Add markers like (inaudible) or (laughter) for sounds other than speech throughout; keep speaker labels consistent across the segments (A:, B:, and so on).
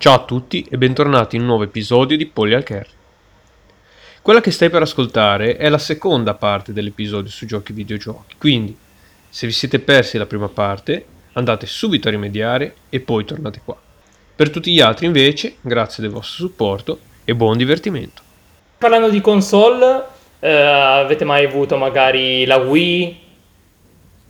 A: Ciao a tutti e bentornati in un nuovo episodio di Polly al Carry. Quella che stai per ascoltare è la seconda parte dell'episodio su giochi e videogiochi, quindi se vi siete persi la prima parte andate subito a rimediare e poi tornate qua. Per tutti gli altri invece, grazie del vostro supporto e buon divertimento.
B: Parlando di console, eh, avete mai avuto magari la Wii?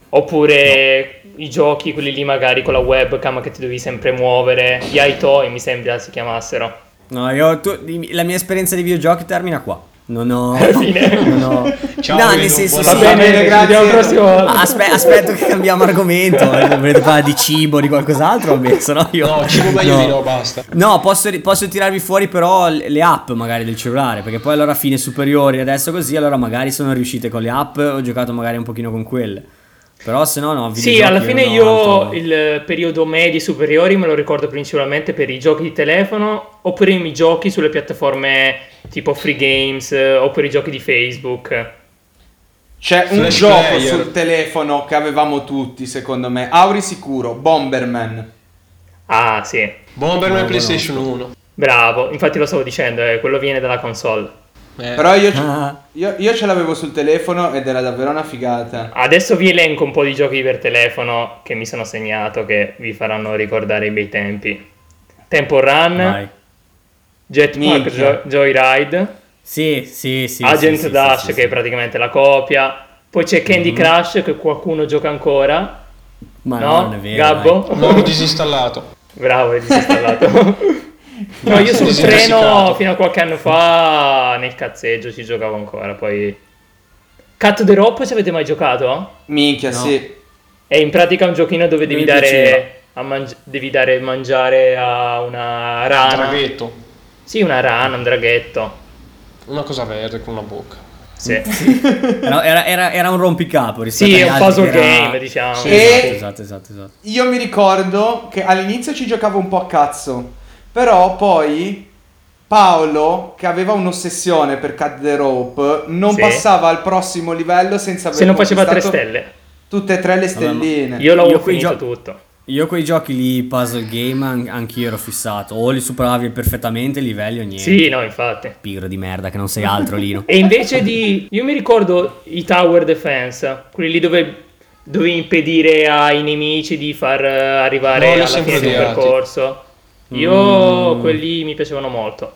B: Oppure no. I giochi, quelli lì magari con la webcam che ti devi sempre muovere, gli iToy mi sembra si chiamassero.
C: No, io, tu, la mia esperienza di videogiochi termina qua. Non ho. (laughs)
B: Fine.
C: Non ho.
D: Ciao, no, nel senso,
B: Va bene, grazie. Al prossimo.
C: Aspe- aspetto che cambiamo argomento. (laughs) Volete parlare di cibo, di qualcos'altro? Vabbè, se no io.
D: No, cibo meglio no. di no, basta.
C: No, posso, posso, tirarvi fuori però le app magari del cellulare. Perché poi allora a fine superiori adesso così, allora magari sono riuscite con le app. Ho giocato magari un pochino con quelle. Però se no, no.
B: Sì, alla fine io altro... il periodo medi superiori me lo ricordo principalmente per i giochi di telefono oppure i giochi sulle piattaforme tipo Free Games oppure i giochi di Facebook.
E: C'è Flash un gioco player. sul telefono che avevamo tutti, secondo me. Auri sicuro, Bomberman.
B: Ah, sì.
D: Bomberman no, PlayStation 1.
B: Bravo, infatti lo stavo dicendo, eh, quello viene dalla console.
E: Eh. Però io, io, io, ce l'avevo sul telefono ed era davvero una figata.
B: Adesso vi elenco un po' di giochi per telefono che mi sono segnato che vi faranno ricordare i bei tempi. Temple Run, Vai. Jetpack jo- Joyride,
C: sì, sì, sì,
B: Agent
C: sì,
B: Dash
C: sì,
B: che è praticamente la copia, poi c'è Candy mm-hmm. Crush che qualcuno gioca ancora.
C: Ma
B: no,
C: non è vero.
B: Gabbo?
D: Non l'ho disinstallato.
B: Bravo, è disinstallato. (laughs) No, io sul treno fino a qualche anno fa nel cazzeggio ci giocavo ancora, poi... Cut the Rope ci avete mai giocato?
E: Minchia, no. sì.
B: È in pratica un giochino dove devi dare, mangi- devi dare mangiare a una rana.
D: Un draghetto.
B: Sì, una rana, un draghetto.
D: Una cosa verde con una bocca.
B: Sì. (laughs)
C: era, era, era, un rompicapo
B: Sì, è un puzzle game, era... diciamo.
E: Sì, esatto, esatto, esatto, esatto. Io mi ricordo che all'inizio ci giocavo un po' a cazzo. Però poi Paolo, che aveva un'ossessione per Cut the Rope, non sì. passava al prossimo livello senza aver
B: Se non faceva tre stelle.
E: Tutte e tre le stelline.
B: Io l'avevo finito gio- tutto.
C: Io quei giochi lì, puzzle game, an- anch'io ero fissato. O li superavi perfettamente, livelli o niente.
B: Sì, no, infatti.
C: Pigro di merda, che non sei altro, Lino. (laughs)
B: e invece di... Io mi ricordo i tower defense, quelli lì dove dovevi impedire ai nemici di far arrivare no, alla fine del percorso. Io mm. quelli mi piacevano molto.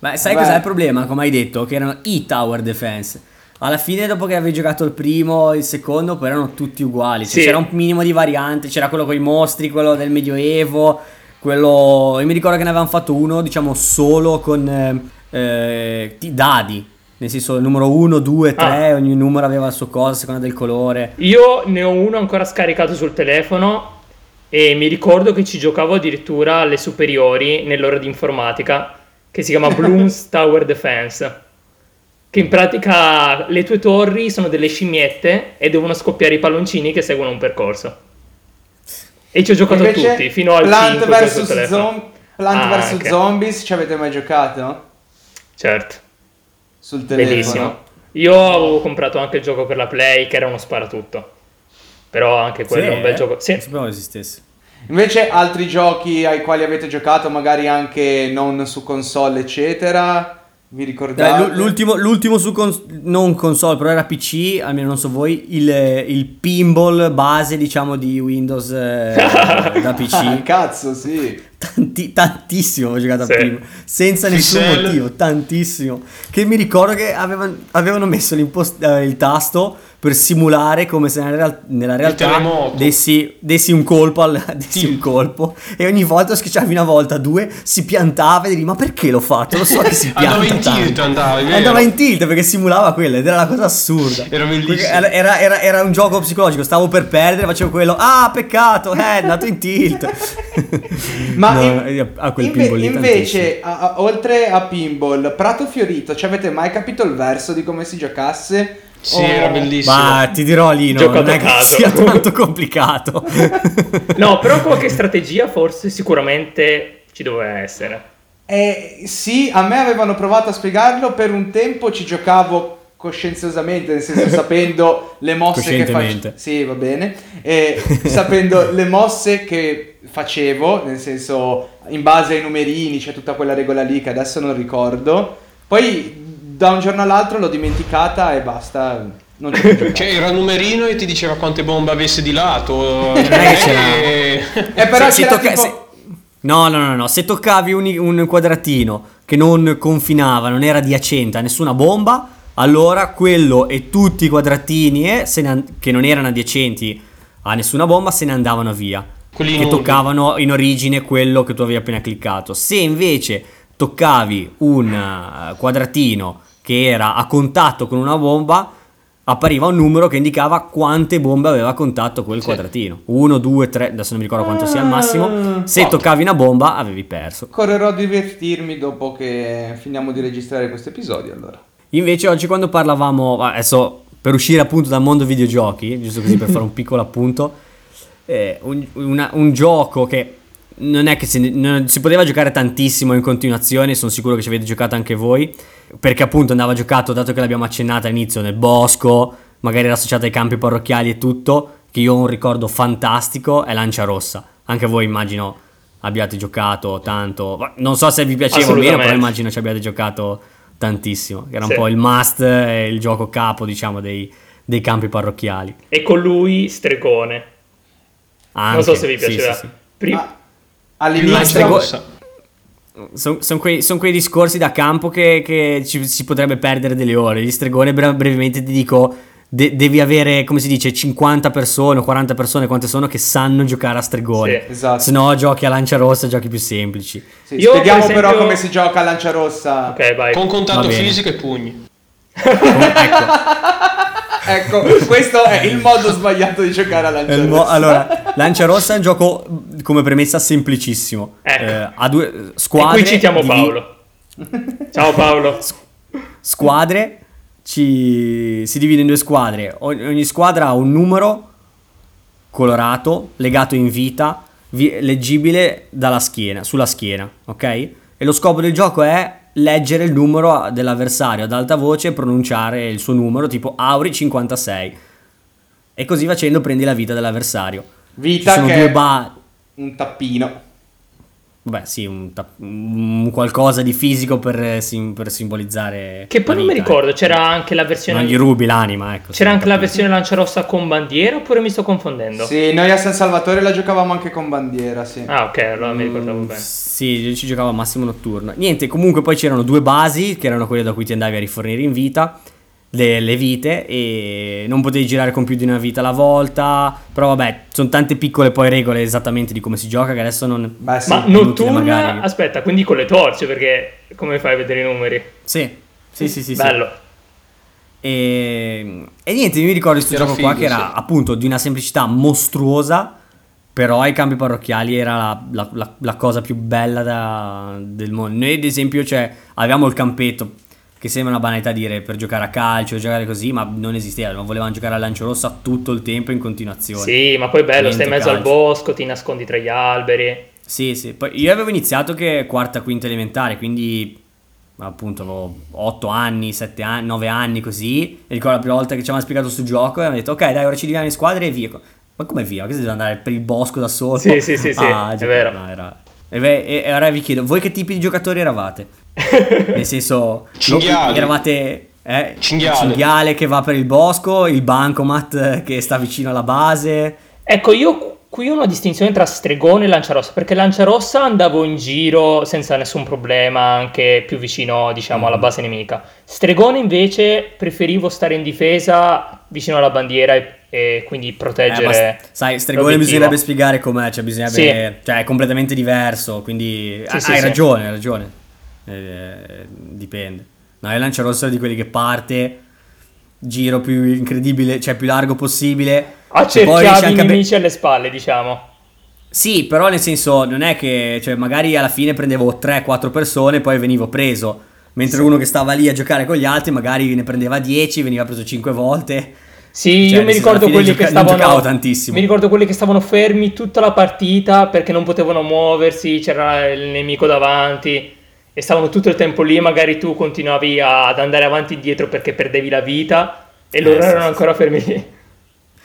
C: Ma sai Beh. cos'è il problema? Come hai detto, che erano i tower defense. Alla fine, dopo che avevi giocato il primo, il secondo, poi erano tutti uguali. Cioè, sì. C'era un minimo di variante. C'era quello con i mostri, quello del medioevo. Quello. Io mi ricordo che ne avevamo fatto uno, diciamo, solo con eh, eh, dadi. Nel senso, il numero 1, 2, 3, ogni numero aveva il suo cosa a seconda del colore.
B: Io ne ho uno ancora scaricato sul telefono e mi ricordo che ci giocavo addirittura alle superiori nell'ora di informatica che si chiama (laughs) Bloons Tower Defense che in pratica le tue torri sono delle scimmiette e devono scoppiare i palloncini che seguono un percorso. E ci ho giocato a tutti fino al
E: Plant 5 vs Zom- Plant ah, vs okay. Zombies ci avete mai giocato?
B: certo.
E: Sul telefono.
B: Bellissimo. Io avevo comprato anche il gioco per la Play che era uno sparatutto però anche quello sì, è un bel gioco. Sì. Non
C: sapevo esistesse.
E: Invece altri giochi ai quali avete giocato, magari anche non su console, eccetera, vi ricordate?
C: Dai, l'ultimo, l'ultimo, su cons- non console, però era PC, almeno non so voi, il, il pinball base, diciamo, di Windows eh, (laughs) da PC.
E: Cazzo, sì.
C: Tanti, tantissimo ho giocato sì. a prima, senza nessun Pixel. motivo, tantissimo. Che mi ricordo che avevano, avevano messo eh, il tasto per simulare come se nella, real- nella realtà dessi, dessi, un colpo al, (laughs) dessi un colpo e ogni volta schiacciavi una volta, due, si piantava e dici ma perché l'ho fatto? Lo so che si pianta (laughs)
D: Andava in tilt, andava,
C: andava in tilt perché simulava quello ed era la cosa assurda.
D: Era bellissimo.
C: Era, era, era, era, un gioco psicologico, stavo per perdere, facevo quello, ah peccato, eh, è andato in tilt. (laughs)
E: ma no, in, a quel inve- invece, a, a, oltre a pinball, Prato Fiorito, ci avete mai capito il verso di come si giocasse?
D: Sì, oh. era bellissimo.
C: Ma ti dirò Lino, Giocato non è caso. che sia tanto complicato. (laughs)
B: no, però qualche strategia forse sicuramente ci doveva essere.
E: Eh, sì, a me avevano provato a spiegarlo, per un tempo ci giocavo coscienziosamente, nel senso sapendo le mosse che facevo. Sì, va bene. E (laughs) sapendo le mosse che facevo, nel senso in base ai numerini, c'è tutta quella regola lì che adesso non ricordo. Poi da un giorno all'altro l'ho dimenticata e basta. Non c'è più
D: cioè era un numerino e ti diceva quante bombe avesse di lato.
C: Non è che c'era. E... Eh, però se, se tocca... tipo... se... No, no, no, no, se toccavi un, un quadratino che non confinava, non era adiacente a nessuna bomba, allora quello e tutti i quadratini eh, an- che non erano adiacenti a nessuna bomba se ne andavano via. Quelli che toccavano in origine quello che tu avevi appena cliccato. Se invece toccavi un uh, quadratino che era a contatto con una bomba, appariva un numero che indicava quante bombe aveva contatto quel sì. quadratino. 1, 2, 3, adesso non mi ricordo quanto sia al massimo. Se toccavi una bomba avevi perso.
E: Correrò a divertirmi dopo che finiamo di registrare questo episodio allora.
C: Invece oggi quando parlavamo, adesso per uscire appunto dal mondo videogiochi, giusto così per fare un (laughs) piccolo appunto, eh, un, una, un, gioco che non è che si, non, si poteva giocare tantissimo in continuazione, sono sicuro che ci avete giocato anche voi, perché appunto andava giocato, dato che l'abbiamo accennata all'inizio, nel bosco, magari era associata ai campi parrocchiali e tutto, che io ho un ricordo fantastico, è Lancia Rossa. Anche voi immagino abbiate giocato tanto, non so se vi piaceva o meno, però immagino ci abbiate giocato tantissimo, era sì. un po' il must, il gioco capo, diciamo, dei, dei campi parrocchiali.
B: E con lui Stregone. Anche, non so se vi piaceva. Sì, sì, Prim- ah,
E: all'inizio... Strego-
C: sono son quei, son quei, discorsi da campo che, che ci, si potrebbe perdere delle ore. Gli stregone bre- brevemente ti dico de- devi avere, come si dice, 50 persone o 40 persone, quante sono, che sanno giocare a stregone. Sì, esatto. Se no giochi a lancia rossa, giochi più semplici.
E: Sì, Io, spieghiamo per esempio... però come si gioca a lancia rossa.
B: Ok, vai.
D: Con contatto fisico e pugni.
E: ecco. (laughs) ecco, questo è il modo sbagliato di giocare a Lancia Rossa. Mo-
C: allora, Lancia Rossa è un gioco come premessa semplicissimo.
B: Ecco. Eh,
C: ha due squadre.
B: E qui citiamo Paolo. (laughs) Ciao Paolo.
C: Squadre ci, si divide in due squadre. Ogni squadra ha un numero colorato, legato in vita, vi- leggibile dalla schiena, sulla schiena, ok? E lo scopo del gioco è leggere il numero dell'avversario ad alta voce e pronunciare il suo numero, tipo Auri 56. E così facendo prendi la vita dell'avversario.
E: Vita che è ba- un tappino.
C: Beh, sì, un, un, qualcosa di fisico per, sim, per simbolizzare.
B: Che poi non mi ricordo, c'era anche la versione.
C: Non gli rubi l'anima, ecco.
B: C'era anche la versione lanciarossa con bandiera oppure mi sto confondendo?
E: Sì, noi a San Salvatore la giocavamo anche con bandiera, sì.
B: Ah, ok, allora mm, mi ricordavo bene.
C: Sì, ci giocavo a massimo notturno. Niente, comunque poi c'erano due basi, che erano quelle da cui ti andavi a rifornire in vita le, le, vite e non potevi girare con più di una vita alla volta. Però vabbè, sono tante piccole poi regole esattamente di come si gioca che adesso non...
B: Beh, sì, Ma notturna, magari. aspetta, quindi con le torce perché come fai a vedere i numeri?
C: Sì, sì, sì, sì.
B: Bello.
C: Sì. E, e, niente, mi ricordo questo gioco figo, qua che era sì. appunto di una semplicità mostruosa, però ai campi parrocchiali era la, la, la, la cosa più bella da, del mondo. Noi ad esempio cioè, avevamo il campetto, che sembra una banalità dire per giocare a calcio, giocare così, ma non esisteva, non volevano giocare a lancio rossa tutto il tempo in continuazione.
B: Sì, ma poi è bello, stai in mezzo calcio. al bosco, ti nascondi tra gli alberi.
C: Sì, sì, poi io avevo iniziato che quarta, quinta elementare, quindi appunto avevo 8 anni, 7 anni, 9 anni così, e ricordo la prima volta che ci avevano spiegato sul gioco e hanno detto ok dai ora ci dividiamo in squadre e via. Ma come via? Che si deve andare per il bosco da solo?
B: Sì, sì, sì, sì ah, è vero.
C: No, era... E ora vi chiedo, voi che tipi di giocatori eravate? Nel (laughs) senso,
D: cinghiale.
C: eravate eh,
D: cinghiale.
C: cinghiale che va per il bosco, il bancomat che sta vicino alla base.
B: Ecco, io qui ho una distinzione tra stregone e lanciarossa, perché lanciarossa andavo in giro senza nessun problema, anche più vicino, diciamo, alla mm. base nemica. Stregone invece preferivo stare in difesa vicino alla bandiera e, e quindi proteggere.
C: Eh, sai, stregone bisognerebbe spiegare com'è, cioè bisognerebbe sì. cioè è completamente diverso, quindi sì, hai, sì, hai ragione, hai ragione. Eh, dipende. No, il lanciarosso è di quelli che parte, giro più incredibile, cioè più largo possibile.
B: Accerchiavi i nemici be- alle spalle, diciamo.
C: Sì, però nel senso, non è che, cioè, magari alla fine prendevo 3-4 persone e poi venivo preso. Mentre sì. uno che stava lì a giocare con gli altri magari ne prendeva 10, veniva preso 5 volte.
B: Sì, cioè, io mi ricordo quelli gioca- che stavano
C: tantissimo.
B: Mi ricordo quelli che stavano fermi tutta la partita perché non potevano muoversi, c'era il nemico davanti e stavano tutto il tempo lì, magari tu continuavi ad andare avanti e indietro perché perdevi la vita e loro eh, erano sì, ancora sì. fermi lì.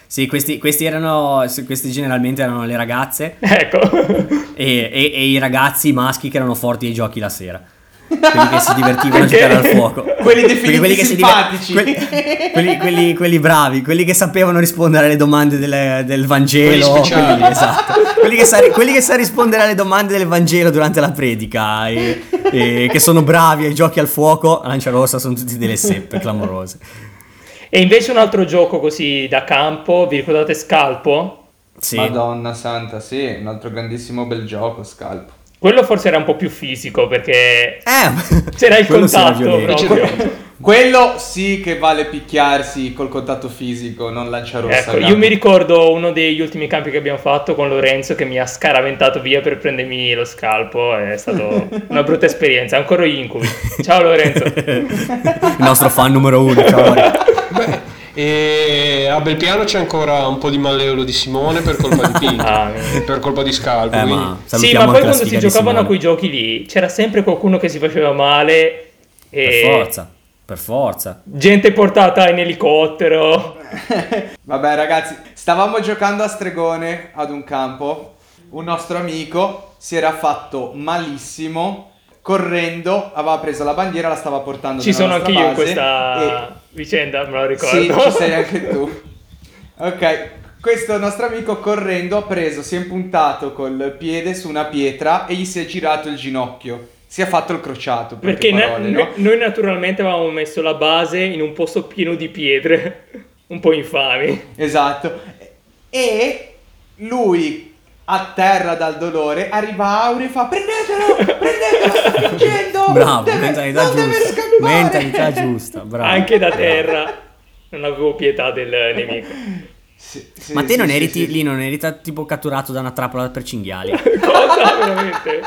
C: Sì, questi, questi, erano, questi generalmente erano le ragazze. (laughs)
B: Ecco.
C: E, e, e, i ragazzi maschi che erano forti ai giochi la sera. Quelli che si divertivano a giocare al fuoco. (laughs)
E: Quelli definiti quelli, quelli simpatici.
C: Diver- quelli, quelli, quelli, quelli, bravi, quelli che sapevano rispondere alle domande del, del Vangelo. Quelli, esatto. quelli, che sa, quelli che sa rispondere alle domande del Vangelo durante la predica. E, e che sono bravi ai giochi al fuoco. Lancia Rossa sono tutti delle seppe clamorose.
B: E invece un altro gioco così da campo, vi ricordate Scalpo?
E: Sì. Madonna santa, sì, un altro grandissimo bel gioco, Scalpo.
B: Quello forse era un po' più fisico perché eh, (laughs) c'era il contatto proprio.
E: Quello sì che vale picchiarsi col contatto fisico, non lanciarossa.
B: Ecco, io mi ricordo uno degli ultimi campi che abbiamo fatto con Lorenzo che mi ha scaraventato via per prendermi lo scalpo. È stata (laughs) una brutta esperienza, ancora gli incubi. Ciao Lorenzo. (laughs)
C: Il nostro fan numero uno, ciao Lorenzo.
D: Beh. E a Belpiano c'è ancora un po' di malleolo di Simone per colpa di Pinto, (laughs) ah, per colpa di Scalpo. Eh,
B: ma sì, ma poi quando si giocavano a quei giochi lì c'era sempre qualcuno che si faceva male.
C: E... Per forza. Per forza.
B: Gente portata in elicottero. (laughs)
E: Vabbè, ragazzi, stavamo giocando a stregone ad un campo. Un nostro amico si era fatto malissimo correndo, aveva preso la bandiera, la stava portando
B: Ci sono anche io in questa e... vicenda, me lo ricordo.
E: Sì, ci sei anche tu. Ok, questo nostro amico correndo ha preso, si è impuntato col piede su una pietra e gli si è girato il ginocchio si è fatto il crociato.
B: Perché parole, na- no? noi naturalmente avevamo messo la base in un posto pieno di pietre, (laughs) un po' infami.
E: Esatto. E lui a terra dal dolore arriva Aureo e fa prendetelo, prendetelo, sta (laughs) vincendo.
C: Bravo, deve, mentalità giusta. Mentalità giusta, bravo.
B: Anche da terra non avevo pietà del nemico.
C: Sì, sì, Ma te sì, non eri t- lì, non eri t- tipo catturato da una trappola per cinghiali? (laughs)
B: Cosa? Veramente?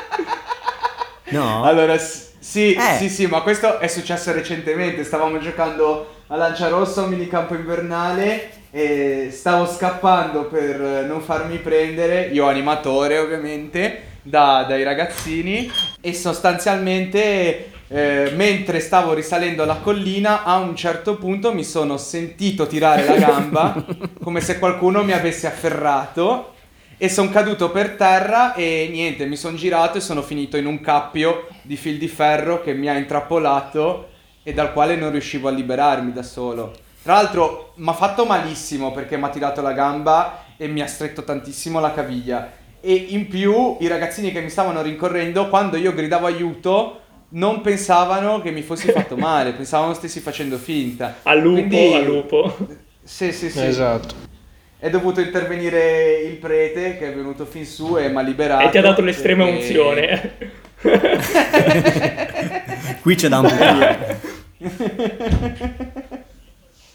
E: No. Allora, sì, eh. sì, sì, ma questo è successo recentemente. Stavamo giocando a Lancia Rossa, un minicampo invernale. E stavo scappando per non farmi prendere, io animatore ovviamente, da, dai ragazzini. E sostanzialmente eh, mentre stavo risalendo la collina, a un certo punto mi sono sentito tirare la gamba (laughs) come se qualcuno mi avesse afferrato e sono caduto per terra e niente, mi sono girato e sono finito in un cappio di fil di ferro che mi ha intrappolato e dal quale non riuscivo a liberarmi da solo. Tra l'altro mi ha fatto malissimo perché mi ha tirato la gamba e mi ha stretto tantissimo la caviglia. E in più i ragazzini che mi stavano rincorrendo, quando io gridavo aiuto, non pensavano che mi fossi fatto (laughs) male, pensavano stessi facendo finta.
B: Al lupo, Quindi... al lupo.
E: Sì, sì, sì.
D: Esatto
E: è dovuto intervenire il prete che è venuto fin su e mi ha liberato.
B: E ti ha dato l'estrema perché... unzione. (laughs)
C: Qui c'è da un (laughs)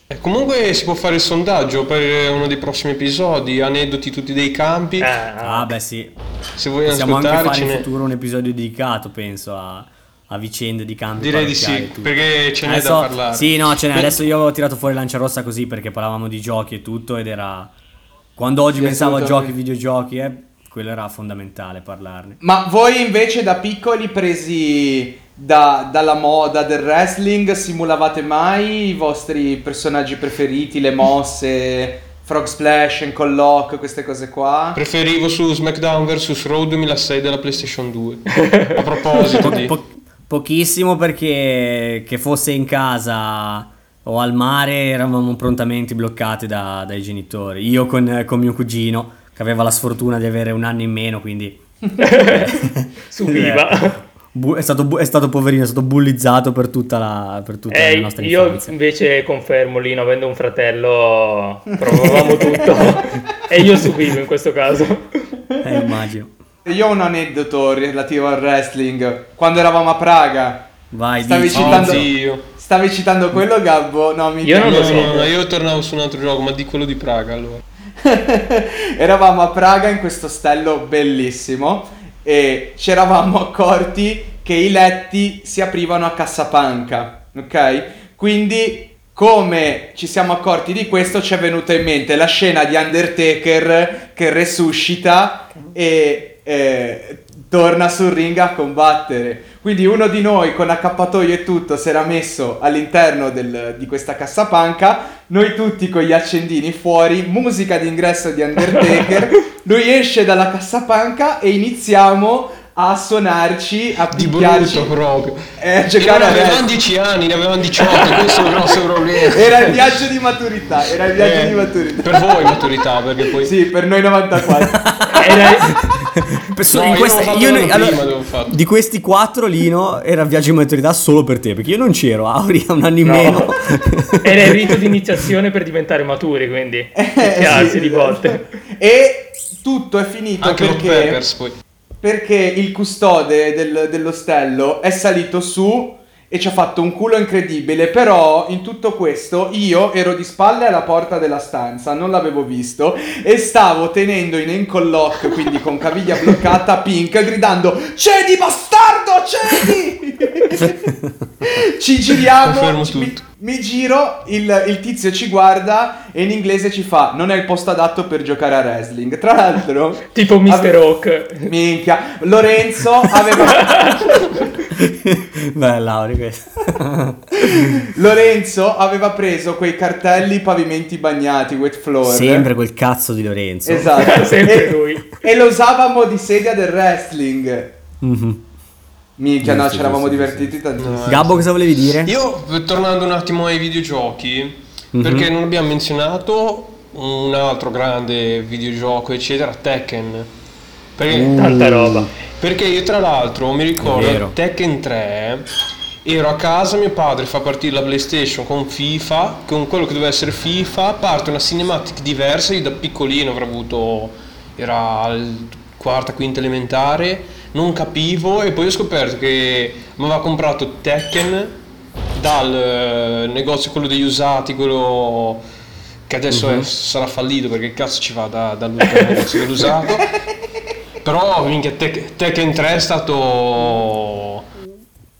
D: eh, Comunque si può fare il sondaggio per uno dei prossimi episodi, aneddoti tutti dei campi.
C: Ah, ah beh sì.
D: Se vuoi
C: Possiamo anche fare in futuro un episodio dedicato, penso, a, a vicende di campi.
D: Direi di sì, perché ce n'è Adesso, da parlare.
C: Sì, no, ce n'è. Adesso io ho tirato fuori Lancia Rossa così perché parlavamo di giochi e tutto ed era... Quando oggi sì, pensavo a giochi, videogiochi, eh, quello era fondamentale parlarne.
E: Ma voi invece da piccoli presi da, dalla moda del wrestling simulavate mai i vostri personaggi preferiti, le mosse... Frog Splash, Ankle Lock, queste cose qua.
D: Preferivo su SmackDown vs. Raw 2006 della PlayStation 2. (laughs) A proposito di... Po-
C: Pochissimo perché che fosse in casa o al mare eravamo prontamente bloccati da, dai genitori. Io con, con, mio cugino che aveva la sfortuna di avere un anno in meno, quindi... (laughs) (laughs)
B: Subiva.
C: è, stato, è stato poverino, è stato bullizzato per tutta la, per tutta
B: eh,
C: la nostra
B: io
C: infanzia.
B: Io invece confermo, Lino, avendo un fratello, provavamo tutto (laughs) e io subivo in questo caso.
C: Eh, immagino.
E: Io ho un aneddoto relativo al wrestling. Quando eravamo a Praga,
C: Vai,
E: stavi
C: dici.
E: citando,
D: oh,
E: stavi citando quello, Gabbo? No, mi
B: io non lo so.
D: No, no, io tornavo su un altro gioco, ma di quello di Praga allora. (laughs)
E: eravamo a Praga in questo ostello bellissimo e ci eravamo accorti che i letti si aprivano a cassapanca, ok? Quindi come ci siamo accorti di questo ci è venuta in mente la scena di Undertaker che resuscita e eh, torna sul ring a combattere. Quindi uno di noi con accappatoio e tutto si era messo all'interno del, di questa cassapanca, noi tutti con gli accendini fuori, musica d'ingresso di Undertaker, (laughs) lui esce dalla cassapanca e iniziamo a suonarci, a
D: di brutto proprio.
E: Eh, giocare
D: non avevano 10 anni, ne avevano 18, (laughs) questo è un grosso problema.
E: Era il viaggio di maturità, era il viaggio eh, di maturità.
D: Per voi maturità, perché poi...
E: Sì, per noi 94. (laughs)
C: era... (laughs) No, in questa, io ne, allora, di questi quattro Lino era il viaggio di maturità solo per te perché io non c'ero Auri ha un anno in no. meno
B: era il rito di iniziazione per diventare maturi quindi eh, sì, di volte
E: e tutto è finito
D: Anche
E: perché
D: Peppers, poi
E: perché il custode del, dell'ostello è salito su e ci ha fatto un culo incredibile, però in tutto questo io ero di spalle alla porta della stanza, non l'avevo visto e stavo tenendo in ankle lock, quindi con caviglia bloccata, Pink, gridando "Cedi bastardo, cedi!" (laughs) ci giriamo, mi, mi, giro, il, il, tizio ci guarda e in inglese ci fa "Non è il posto adatto per giocare a wrestling". Tra l'altro, (laughs)
B: tipo Mr. Ave- Rock.
E: Minchia, Lorenzo aveva (laughs)
C: Beh, Lauri questo. (laughs)
E: Lorenzo aveva preso quei cartelli pavimenti bagnati, wet floor.
C: Sempre quel cazzo di Lorenzo.
E: Esatto, sempre e, lui. E lo usavamo di sedia del wrestling. Mm-hmm. Minchia, no, ci eravamo divertiti tantissimo.
C: Gabbo, cosa volevi dire?
D: Io, tornando un attimo ai videogiochi, mm-hmm. perché non abbiamo menzionato un altro grande videogioco, eccetera, Tekken.
B: Perché... Uh. Tanta roba.
D: Perché io tra l'altro mi ricordo Tekken 3 ero a casa, mio padre fa partire la PlayStation con FIFA, con quello che doveva essere FIFA, parte una cinematic diversa, io da piccolino avrò avuto, era al quarta, quinta elementare, non capivo e poi ho scoperto che mi aveva comprato Tekken dal eh, negozio quello degli usati, quello che adesso uh-huh. è, sarà fallito perché cazzo ci va da, dell'usato. (laughs) Però minchia, Tek- Tekken 3 è stato...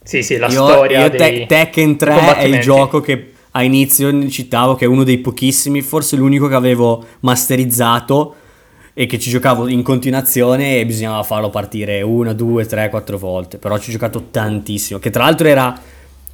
B: Sì, sì, la io, storia io
C: dei... Tekken 3 è il gioco che a inizio citavo che è uno dei pochissimi, forse l'unico che avevo masterizzato e che ci giocavo in continuazione e bisognava farlo partire una, due, tre, quattro volte. Però ci ho giocato tantissimo, che tra l'altro era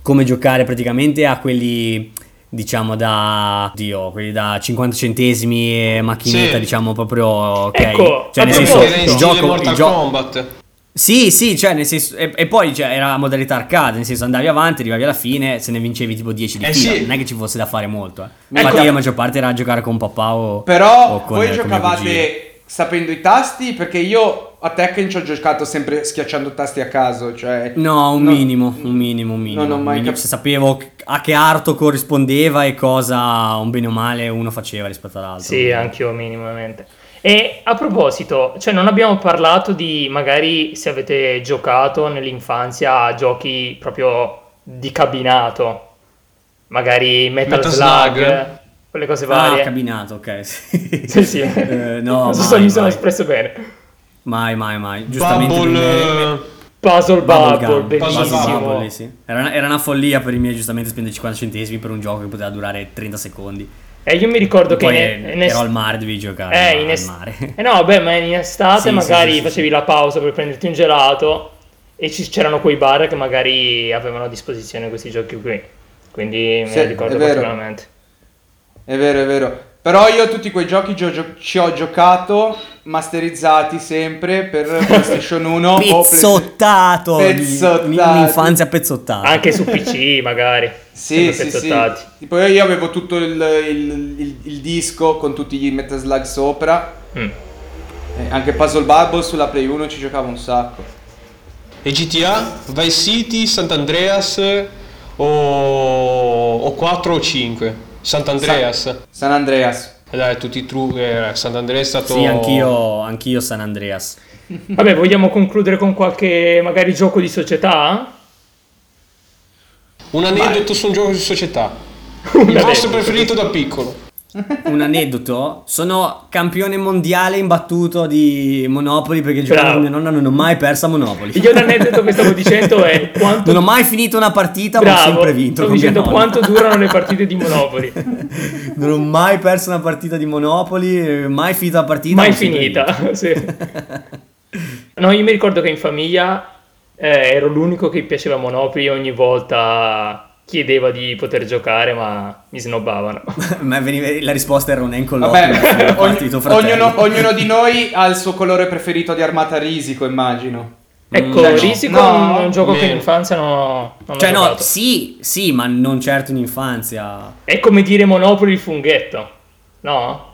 C: come giocare praticamente a quelli diciamo da Dio, quelli da 50 centesimi e macchinetta, sì. diciamo proprio ok.
B: Ecco,
C: cioè,
D: nel senso, il gioco, il gioco Kombat.
C: Sì, sì, cioè nel senso e, e poi cioè, era modalità arcade, nel senso andavi avanti, arrivavi alla fine, se ne vincevi tipo 10 di
D: eh
C: fila,
D: sì.
C: non è che ci fosse da fare molto, eh. Ecco. Infatti la maggior parte era giocare con papà o
E: Però
C: o con,
E: voi giocavate sapendo i tasti perché io a Tekken ci ho giocato sempre schiacciando tasti a caso, cioè...
C: No, un no, minimo, un minimo, un minimo. Non ho mai capito. Sapevo a che arto corrispondeva e cosa, un bene o male, uno faceva rispetto all'altro.
B: Sì, anch'io minimamente. E a proposito, cioè non abbiamo parlato di magari se avete giocato nell'infanzia a giochi proprio di cabinato, magari Metal, Metal Slug, Slug, quelle cose varie.
C: Ah, cabinato, ok.
B: Sì, sì. sì. (laughs) Eh, no, non so se mi sono espresso bene.
C: Mai, mai, mai. Giustamente.
D: Bubble, me...
B: Puzzle Bubble, Bubble bellissimo.
C: Bubble, sì. era, una, era, una, follia per i miei giustamente spendere 50 centesimi per un gioco che poteva durare 30 secondi.
B: E io mi ricordo
C: e
B: che
C: poi in, in est- ero al mare, devi giocare
B: eh, in est- mare. Eh no, beh, ma in estate sì, magari sì, facevi la pausa per prenderti un gelato e ci, c'erano quei bar che magari avevano a disposizione questi giochi qui. Quindi me li ricordo particolarmente.
E: È vero, è vero. Però io tutti quei giochi gio- ci ho giocato masterizzati sempre per (laughs) PlayStation 1
C: pezzottato, pezzottato. un'infanzia pezzottata.
B: Anche su PC magari.
E: Sì sì sì. tipo io avevo tutto il, il, il, il disco con tutti gli Metal Slug sopra. Mm. anche Puzzle Bubble sulla Play 1 ci giocavo un sacco.
D: E GTA, Vice City, Sant'Andreas o, o 4 o 5 Sant'Andreas. San,
E: San Andreas.
D: Eh dai, tutti true. Eh, Sant'Andreas è stato.
C: Sì, anch'io, anch'io San Andreas. (laughs)
B: Vabbè, vogliamo concludere con qualche magari gioco di società?
D: Un aneddoto Vai. su un gioco di società. (laughs) Il vostro preferito da piccolo. (laughs)
C: un aneddoto. Sono campione mondiale imbattuto di Monopoli perché giocavo con mia nonna non ho mai perso a Monopoli.
B: Io l'aneddoto che stavo dicendo è quanto
C: non ho mai finito una partita Bravo, ma ho sempre vinto
B: stavo dicendo quanto durano le (laughs) partite di Monopoli.
C: Non ho mai perso una partita di Monopoli mai finita la partita
B: mai finita (laughs) sì. No, io mi ricordo che in famiglia eh, ero l'unico che piaceva Monopoly ogni volta chiedeva di poter giocare, ma mi snobbavano. (laughs)
C: ma veniva, la risposta era un encolo.
E: Vabbè, ogni, ognuno, ognuno, di noi ha il suo colore preferito di armata risico, immagino.
B: Ecco, mm, Risico no, è un gioco meno. che in infanzia non, non
C: Cioè, no, sì, sì, ma non certo in infanzia.
B: È come dire Monopoli il funghetto, no?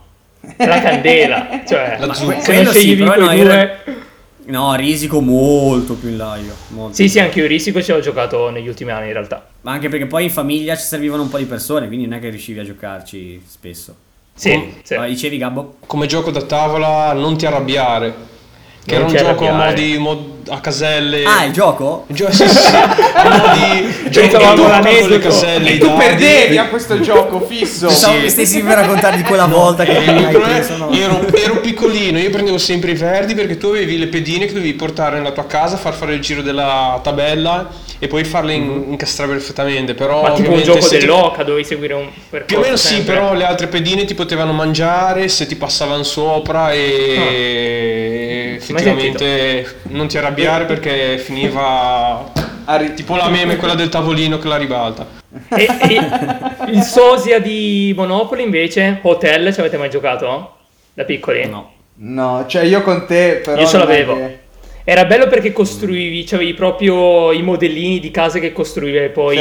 B: La candela, cioè,
C: la se non scegli sì, no, due... Era... No, Risico molto più in là io.
B: Sì, più. sì, anche io Risico ci ho giocato negli ultimi anni in realtà.
C: Ma anche perché poi in famiglia ci servivano un po' di persone, quindi non è che riuscivi a giocarci spesso.
B: Sì, Com- sì.
C: dicevi Gabbo?
D: Come gioco da tavola non ti arrabbiare che era un gioco a modi mod, a caselle.
C: Ah, il gioco?
D: Il gioco, sì, sì. a modi
B: giocavamo l'aneddoto.
E: le caselle. E tu dadi. perdevi a questo gioco fisso.
C: Pensavo che stessi per raccontarmi quella volta che
D: eh, hai preso, no? ero, ero, piccolino, io prendevo sempre i verdi perché tu avevi le pedine che dovevi portare nella tua casa, far fare il giro della tabella e poi farle in, mm-hmm. incastrare perfettamente. Però
B: Ma tipo un gioco dell'oca dovevi seguire un
D: percorso. Più o meno sempre. sì, però le altre pedine ti potevano mangiare se ti passavano sopra e. Ah effettivamente non ti arrabbiare perché finiva tipo la meme quella del tavolino che la ribalta
B: e, e il sosia di Monopoli invece Hotel ci avete mai giocato? da piccoli?
C: no
E: no cioè io con te però
B: io ce l'avevo che... era bello perché costruivi avevi proprio i modellini di case che costruivi poi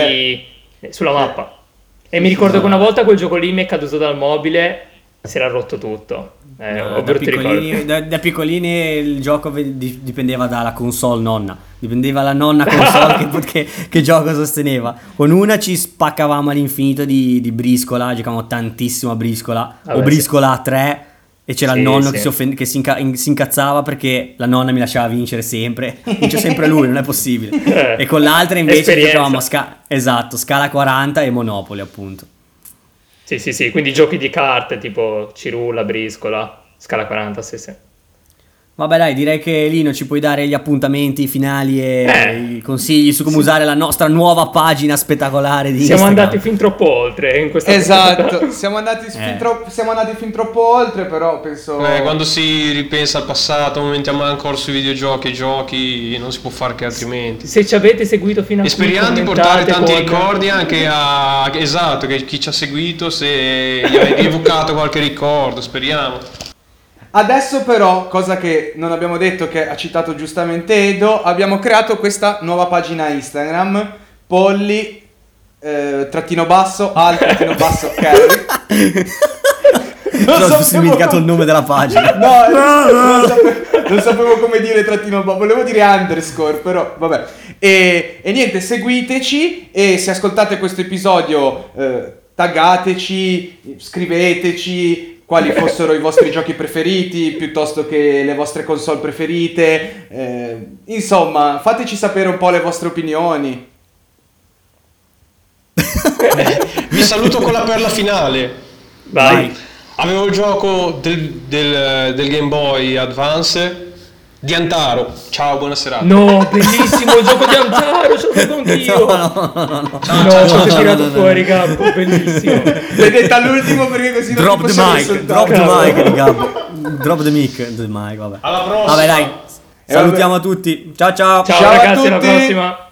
B: sì. sulla mappa. E mi ricordo che una volta quel gioco lì mi è caduto dal mobile si era rotto tutto. Eh,
C: no, da, piccolini, da, da, piccolini, il gioco dipendeva dalla console nonna, dipendeva la nonna console (laughs) che, che, che, gioco sosteneva. Con una ci spaccavamo all'infinito di, di briscola, giocavamo tantissimo a briscola, Vabbè, o briscola a 3 e c'era sì, il nonno sì. che, si, offend- che si, inca- in- si, incazzava perché la nonna mi lasciava vincere sempre. Vince sempre lui, non è possibile. e con l'altra invece giocavamo sca- esatto, scala 40 e Monopoli appunto.
B: Sì, sì, sì, quindi giochi di carte tipo Cirulla, Briscola, Scala 40, sì, sì.
C: Vabbè dai, direi che Lino ci puoi dare gli appuntamenti finali e eh, i consigli su come sì. usare la nostra nuova pagina spettacolare di
B: Siamo
C: Instagram.
B: andati fin troppo oltre in questa
E: Esatto, siamo andati, eh. fin troppo, siamo andati, fin troppo oltre, però penso...
D: Eh, quando si ripensa al passato, momentiamo ancora sui videogiochi e giochi, non si può fare che altrimenti.
B: Se ci avete seguito fino a qui...
D: E speriamo di portare tanti con... ricordi anche a... Esatto, che chi ci ha seguito, se gli avete evocato qualche ricordo, speriamo.
E: Adesso però, cosa che non abbiamo detto che ha citato giustamente Edo, abbiamo creato questa nuova pagina Instagram, Polli, eh, trattino basso, al trattino (laughs) basso, Carry.
C: Non so, ho dimenticato il nome della pagina.
E: No, no, (laughs) no. Non, sapevo, non, sapevo, come dire trattino basso, volevo dire underscore, però vabbè. E, e, niente, seguiteci e se ascoltate questo episodio eh, taggateci, scriveteci, quali fossero i vostri giochi preferiti piuttosto che le vostre console preferite. Eh, insomma, fateci sapere un po' le vostre opinioni. (laughs)
D: Vi saluto con la perla finale.
B: Vai.
D: Avevo il gioco del, del, del Game Boy Advance di Antaro. Ciao, buona serata.
B: No, bellissimo il gioco di Antaro, fatto anch'io. No, no, no, no. Ciao,
E: no, ciao, ciao, ciao, tirato fuori, Gabbo, bellissimo. (laughs) L'hai detta all'ultimo perché così
C: drop non the mic, drop the mic, Gabbo. Drop the mic, the mic, vabbè.
D: Alla prossima.
C: Vabbè, dai. Salutiamo a tutti. Ciao ciao.
B: Ciao, ciao ragazzi, alla prossima.